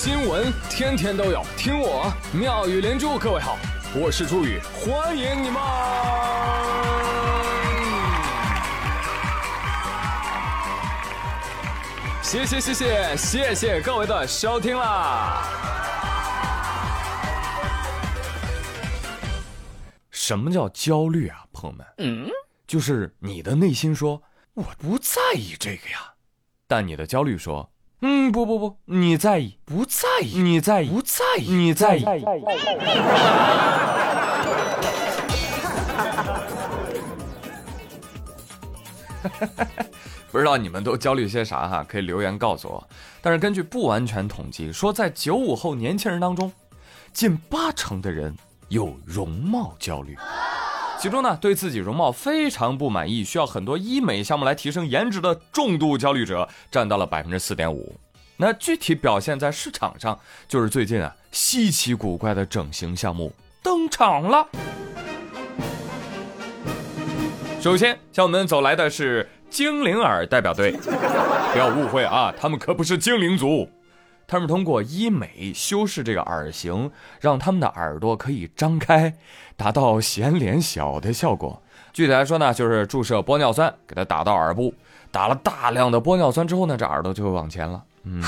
新闻天天都有，听我妙语连珠。各位好，我是朱宇，欢迎你们！谢谢谢谢谢谢各位的收听啦！什么叫焦虑啊，朋友们？嗯，就是你的内心说我不在意这个呀，但你的焦虑说。嗯，不不不，你在意，不在意，你在意，不在意，你在意。不知道你们都焦虑些啥哈？可以留言告诉我。但是根据不完全统计，说在九五后年轻人当中，近八成的人有容貌焦虑。其中呢，对自己容貌非常不满意，需要很多医美项目来提升颜值的重度焦虑者占到了百分之四点五。那具体表现在市场上，就是最近啊，稀奇古怪的整形项目登场了。首先向我们走来的是精灵耳代表队，不要误会啊，他们可不是精灵族。他们通过医美修饰这个耳型，让他们的耳朵可以张开，达到显脸小的效果。具体来说呢，就是注射玻尿酸，给它打到耳部，打了大量的玻尿酸之后呢，这耳朵就会往前了。嗯，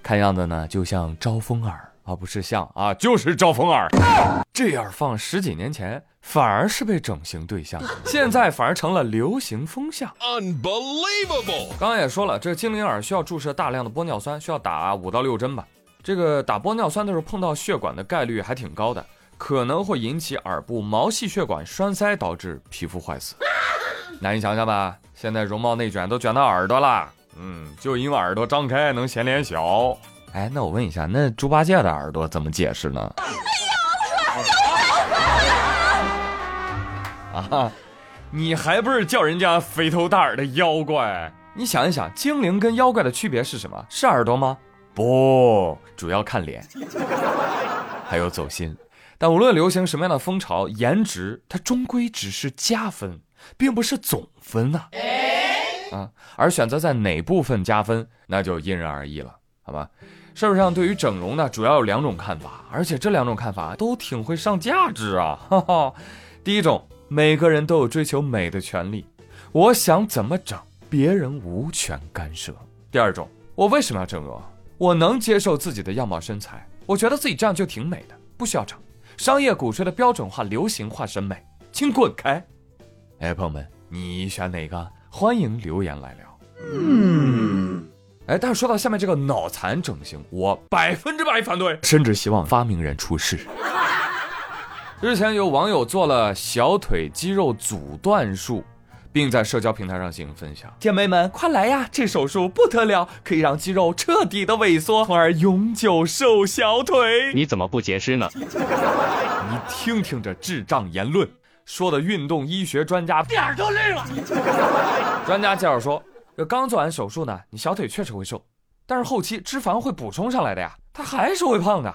看样子呢，就像招风耳。啊，不是像啊，就是招风耳。这样放十几年前，反而是被整形对象，现在反而成了流行风向。Unbelievable！刚刚也说了，这精灵耳需要注射大量的玻尿酸，需要打五到六针吧。这个打玻尿酸的时候碰到血管的概率还挺高的，可能会引起耳部毛细血管栓塞，导致皮肤坏死。那你想想吧，现在容貌内卷都卷到耳朵了，嗯，就因为耳朵张开能显脸小。哎，那我问一下，那猪八戒的耳朵怎么解释呢？啊，你还不是叫人家肥头大耳的妖怪？你想一想，精灵跟妖怪的区别是什么？是耳朵吗？不，主要看脸，还有走心。但无论流行什么样的风潮，颜值它终归只是加分，并不是总分呐。啊，而选择在哪部分加分，那就因人而异了，好吧？社会上对于整容呢，主要有两种看法，而且这两种看法都挺会上价值啊！哈哈。第一种，每个人都有追求美的权利，我想怎么整，别人无权干涉。第二种，我为什么要整容？我能接受自己的样貌身材，我觉得自己这样就挺美的，不需要整。商业鼓吹的标准化、流行化审美，请滚开！哎，朋友们，你选哪个？欢迎留言来聊。嗯。哎，但是说到下面这个脑残整形，我百分之百反对，甚至希望发明人出事。日前有网友做了小腿肌肉阻断术，并在社交平台上进行分享。姐妹们，快来呀！这手术不得了，可以让肌肉彻底的萎缩，从而永久瘦小腿。你怎么不解释呢？你听听这智障言论，说的运动医学专家点儿都绿了。专家介绍说。这刚做完手术呢，你小腿确实会瘦，但是后期脂肪会补充上来的呀，它还是会胖的。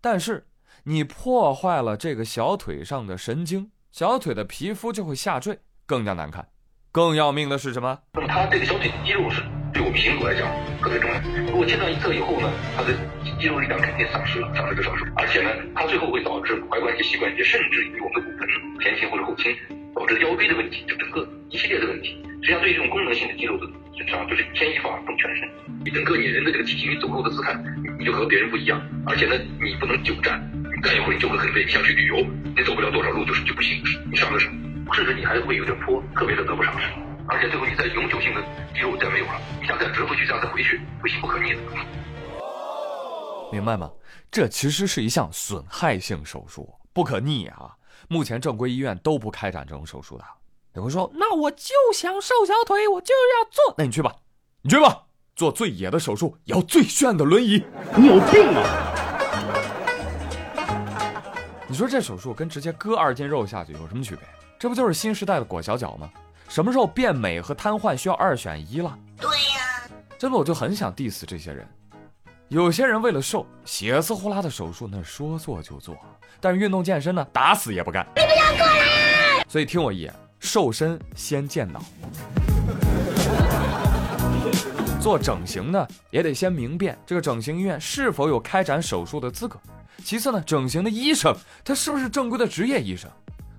但是你破坏了这个小腿上的神经，小腿的皮肤就会下坠，更加难看。更要命的是什么？那么它这个小腿肌肉是对我们行走来讲特别重要。如果切断一侧以后呢，它的肌肉力量肯定丧失了，丧失就丧失，而且呢，它最后会导致踝关节、膝关节，甚至于我们的骨盆前倾或者后倾，导致腰椎的问题，就整个一系列的问题。实际上，对于这种功能性的肌肉的损伤，就是牵一发动全身。你整个你人的这个体型，你走路的姿态，你就和别人不一样。而且呢，你不能久站，你干一会儿你就会很累。你想去旅游，你走不了多少路，就是就不行，你上个手，甚至你还会有点坡，特别的得不偿失。而且最后你在永久性的肌肉再没有了，你想再折回去，这样再回去，不行，不可逆的。明白吗？这其实是一项损害性手术，不可逆啊。目前正规医院都不开展这种手术的。有人说：“那我就想瘦小腿，我就要做。那你去吧，你去吧，做最野的手术，摇最炫的轮椅。你有病啊！你说这手术跟直接割二斤肉下去有什么区别？这不就是新时代的裹小脚吗？什么时候变美和瘫痪需要二选一了？对呀，真的我就很想 diss 这些人。有些人为了瘦，血丝呼啦的手术那说做就做，但是运动健身呢，打死也不干。你不要过来！所以听我一言。瘦身先健脑。做整形呢，也得先明辨这个整形医院是否有开展手术的资格。其次呢，整形的医生他是不是正规的职业医生？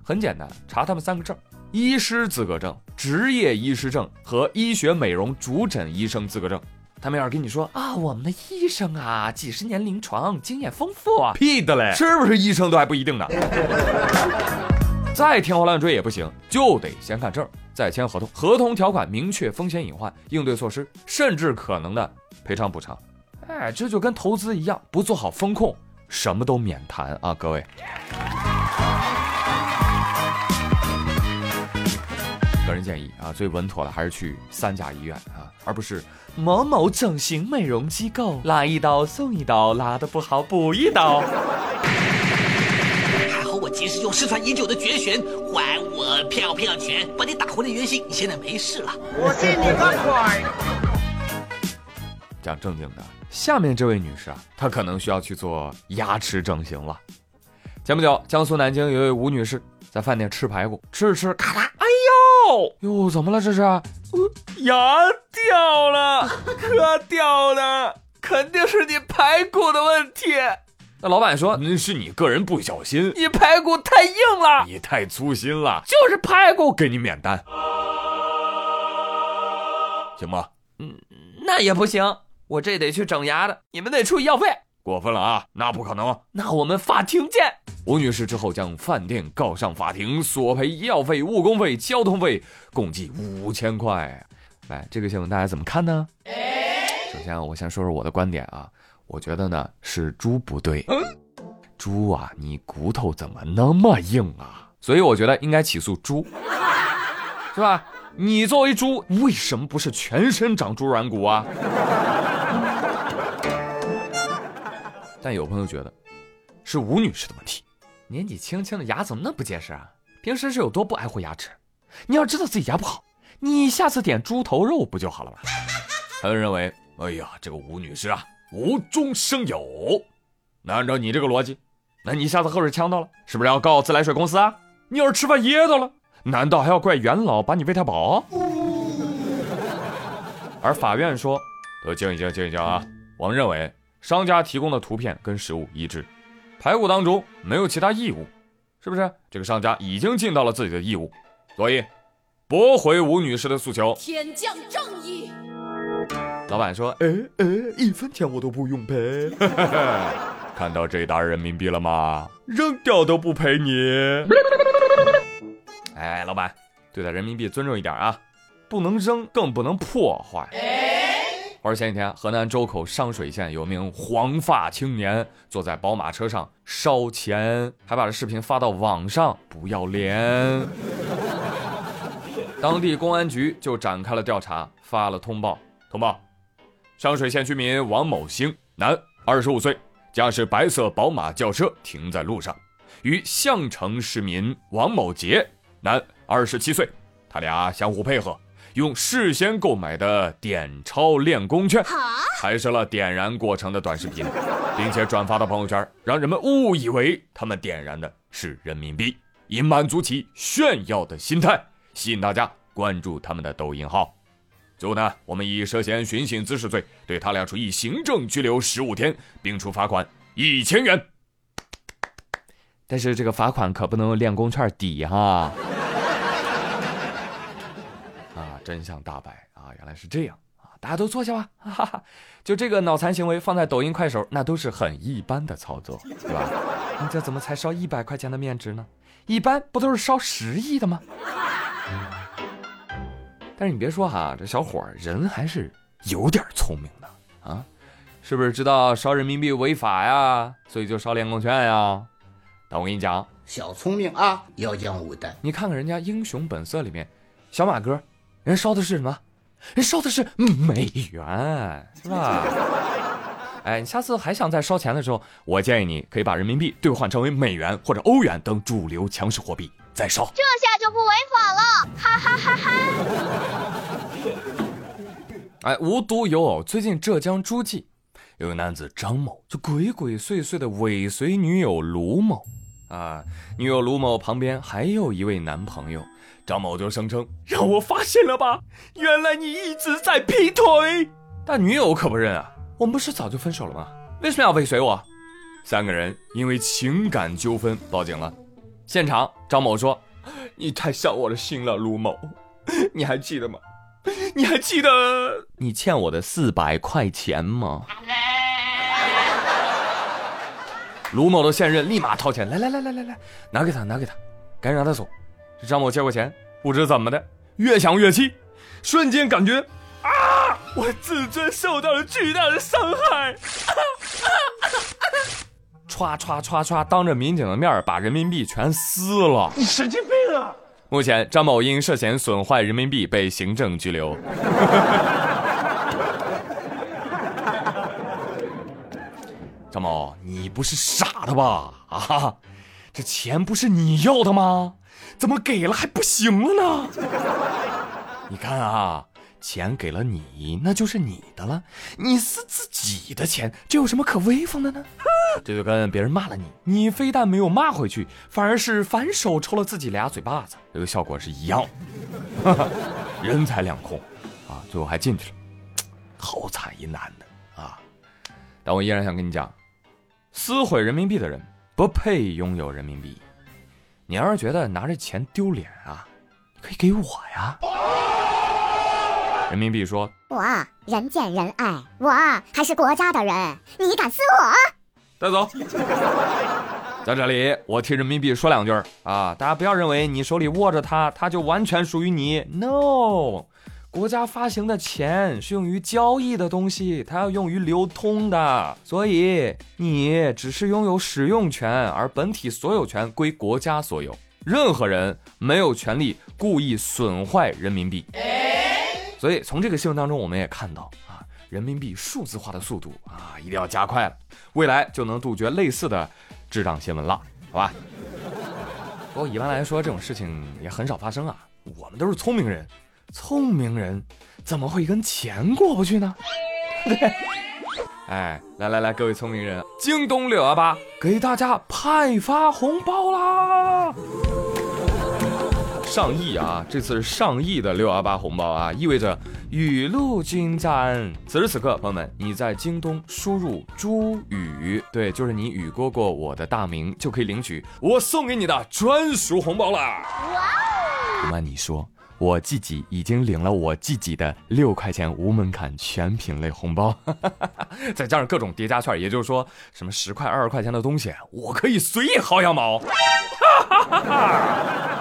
很简单，查他们三个证：医师资格证、执业医师证和医学美容主诊医生资格证。他们要是跟你说啊，我们的医生啊，几十年临床经验丰富啊，屁的嘞，是不是医生都还不一定呢。再天花乱坠也不行，就得先看证，再签合同。合同条款明确风险隐患、应对措施，甚至可能的赔偿补偿。哎，这就跟投资一样，不做好风控，什么都免谈啊，各位。个人建议啊，最稳妥的还是去三甲医院啊，而不是某某整形美容机构，拉一刀送一刀，拉的不好补一刀。还好我及时用失传已久的绝学还我飘飘拳，把你打回了原形。你现在没事了。我信你个鬼！讲正经的，下面这位女士啊，她可能需要去做牙齿整形了。前不久，江苏南京有一位吴女士在饭店吃排骨，吃着吃着，咔嗒，哎呦哟，怎么了这是？牙掉了，可掉了，肯定是你排骨的问题。那老板说：“那是你个人不小心，你排骨太硬了，你太粗心了，就是排骨给你免单，行吗？嗯，那也不行，我这得去整牙的，你们得出医药费，过分了啊！那不可能，那我们法庭见。”吴女士之后将饭店告上法庭，索赔医药费、误工费、交通费，共计五千块。来，这个新闻大家怎么看呢？首先，我先说说我的观点啊。我觉得呢是猪不对，猪啊，你骨头怎么那么硬啊？所以我觉得应该起诉猪，是吧？你作为猪，为什么不是全身长猪软骨啊？但有朋友觉得是吴女士的问题，年纪轻轻的牙怎么那么不结实啊？平时是有多不爱护牙齿？你要知道自己牙不好，你下次点猪头肉不就好了吗？还有人认为，哎呀，这个吴女士啊。无中生有，那按照你这个逻辑，那你下次喝水呛到了，是不是要告自来水公司啊？你要是吃饭噎到了，难道还要怪元老把你喂太饱？而法院说，都静一静，静一静啊！我们认为商家提供的图片跟实物一致，排骨当中没有其他异物，是不是？这个商家已经尽到了自己的义务，所以驳回吴女士的诉求。天降正义。老板说：“哎哎，一分钱我都不用赔，看到这沓人民币了吗？扔掉都不赔你。哎，老板，对待人民币尊重一点啊，不能扔，更不能破坏。话说前几天，河南周口商水县有名黄发青年坐在宝马车上烧钱，还把这视频发到网上，不要脸。当地公安局就展开了调查，发了通报，通报。”商水县居民王某兴，男，二十五岁，驾驶白色宝马轿车停在路上，与项城市民王某杰，男，二十七岁，他俩相互配合，用事先购买的点钞练功券拍摄了点燃过程的短视频，并且转发到朋友圈，让人们误以为他们点燃的是人民币，以满足其炫耀的心态，吸引大家关注他们的抖音号。最后呢，我们以涉嫌寻衅滋事罪对他俩处以行政拘留十五天，并处罚款一千元。但是这个罚款可不能用练功券抵哈。啊，真相大白啊，原来是这样啊！大家都坐下吧。哈哈，就这个脑残行为放在抖音、快手，那都是很一般的操作，对吧？你这怎么才烧一百块钱的面值呢？一般不都是烧十亿的吗？但是你别说哈，这小伙人还是有点聪明的啊，是不是知道烧人民币违法呀？所以就烧练功券呀？但我跟你讲，小聪明啊，要讲武的。你看看人家《英雄本色》里面，小马哥，人烧的是什么？人烧的是美元，是吧？哎，你下次还想再烧钱的时候，我建议你可以把人民币兑换成为美元或者欧元等主流强势货币再烧。这下就不违法了，哈哈哈哈！哎，无独有偶，最近浙江诸暨有个男子张某就鬼鬼祟祟的尾随女友卢某啊，女友卢某旁边还有一位男朋友，张某就声称让我发现了吧，原来你一直在劈腿。但女友可不认啊，我们不是早就分手了吗？为什么要尾随我？三个人因为情感纠纷报警了。现场，张某说：“你太伤我的心了，卢某，你还记得吗？你还记得你欠我的四百块钱吗？”卢某的现任立马掏钱，来来来来来来，拿给他，拿给他，赶紧让他走。这张某接过钱，不知怎么的，越想越气，瞬间感觉啊，我自尊受到了巨大的伤害。歘歘歘歘，当着民警的面把人民币全撕了。你神经病啊！目前，张某因涉嫌损坏人民币被行政拘留。张某，你不是傻的吧？啊，这钱不是你要的吗？怎么给了还不行了呢？你看啊，钱给了你，那就是你的了。你撕自己的钱，这有什么可威风的呢？这就跟别人骂了你，你非但没有骂回去，反而是反手抽了自己俩嘴巴子，这个效果是一样。人财两空，啊，最后还进去了，好惨一男的啊！但我依然想跟你讲，撕毁人民币的人不配拥有人民币。你要是觉得拿着钱丢脸啊，可以给我呀。人民币说：“我人见人爱，我还是国家的人，你敢撕我？”带走。在这里，我替人民币说两句啊，大家不要认为你手里握着它，它就完全属于你。No，国家发行的钱是用于交易的东西，它要用于流通的，所以你只是拥有使用权，而本体所有权归国家所有。任何人没有权利故意损坏人民币。所以从这个新闻当中，我们也看到啊。人民币数字化的速度啊，一定要加快了，未来就能杜绝类似的智障新闻了，好吧？不过一般来说，这种事情也很少发生啊。我们都是聪明人，聪明人怎么会跟钱过不去呢？对。哎，来来来，各位聪明人，京东六幺八给大家派发红包啦！上亿啊！这次是上亿的六幺八红包啊，意味着雨露均沾。此时此刻，朋友们，你在京东输入“朱雨”，对，就是你雨过过我的大名，就可以领取我送给你的专属红包啦！哇哦！不瞒你说，我自己已经领了我自己的六块钱无门槛全品类红包，再加上各种叠加券，也就是说，什么十块、二十块钱的东西，我可以随意薅羊毛。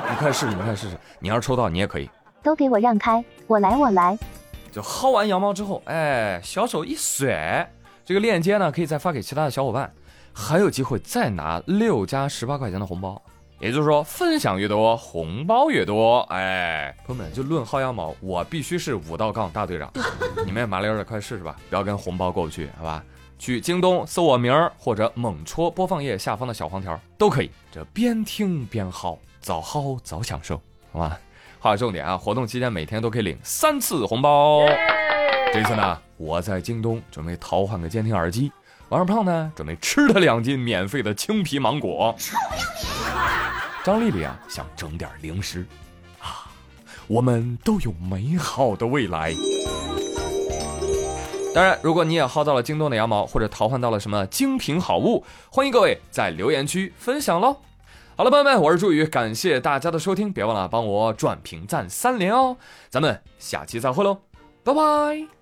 你快试试，你快试试。你要是抽到，你也可以。都给我让开，我来，我来。就薅完羊毛之后，哎，小手一甩，这个链接呢，可以再发给其他的小伙伴，还有机会再拿六加十八块钱的红包。也就是说，分享越多，红包越多。哎，朋友们，就论薅羊毛，我必须是五道杠大队长。你们也麻溜的，快试试吧，不要跟红包过不去，好吧？去京东搜我名儿，或者猛戳播放页下方的小黄条都可以。这边听边薅，早薅早享受，好吧？划重点啊！活动期间每天都可以领三次红包。这次呢，我在京东准备淘换个监听耳机，王二胖呢准备吃他两斤免费的青皮芒果。张丽丽啊想整点零食，啊，我们都有美好的未来。当然，如果你也薅到了京东的羊毛，或者淘换到了什么精品好物，欢迎各位在留言区分享喽。好了，朋友们，我是朱宇，感谢大家的收听，别忘了帮我转评赞三连哦。咱们下期再会喽，拜拜。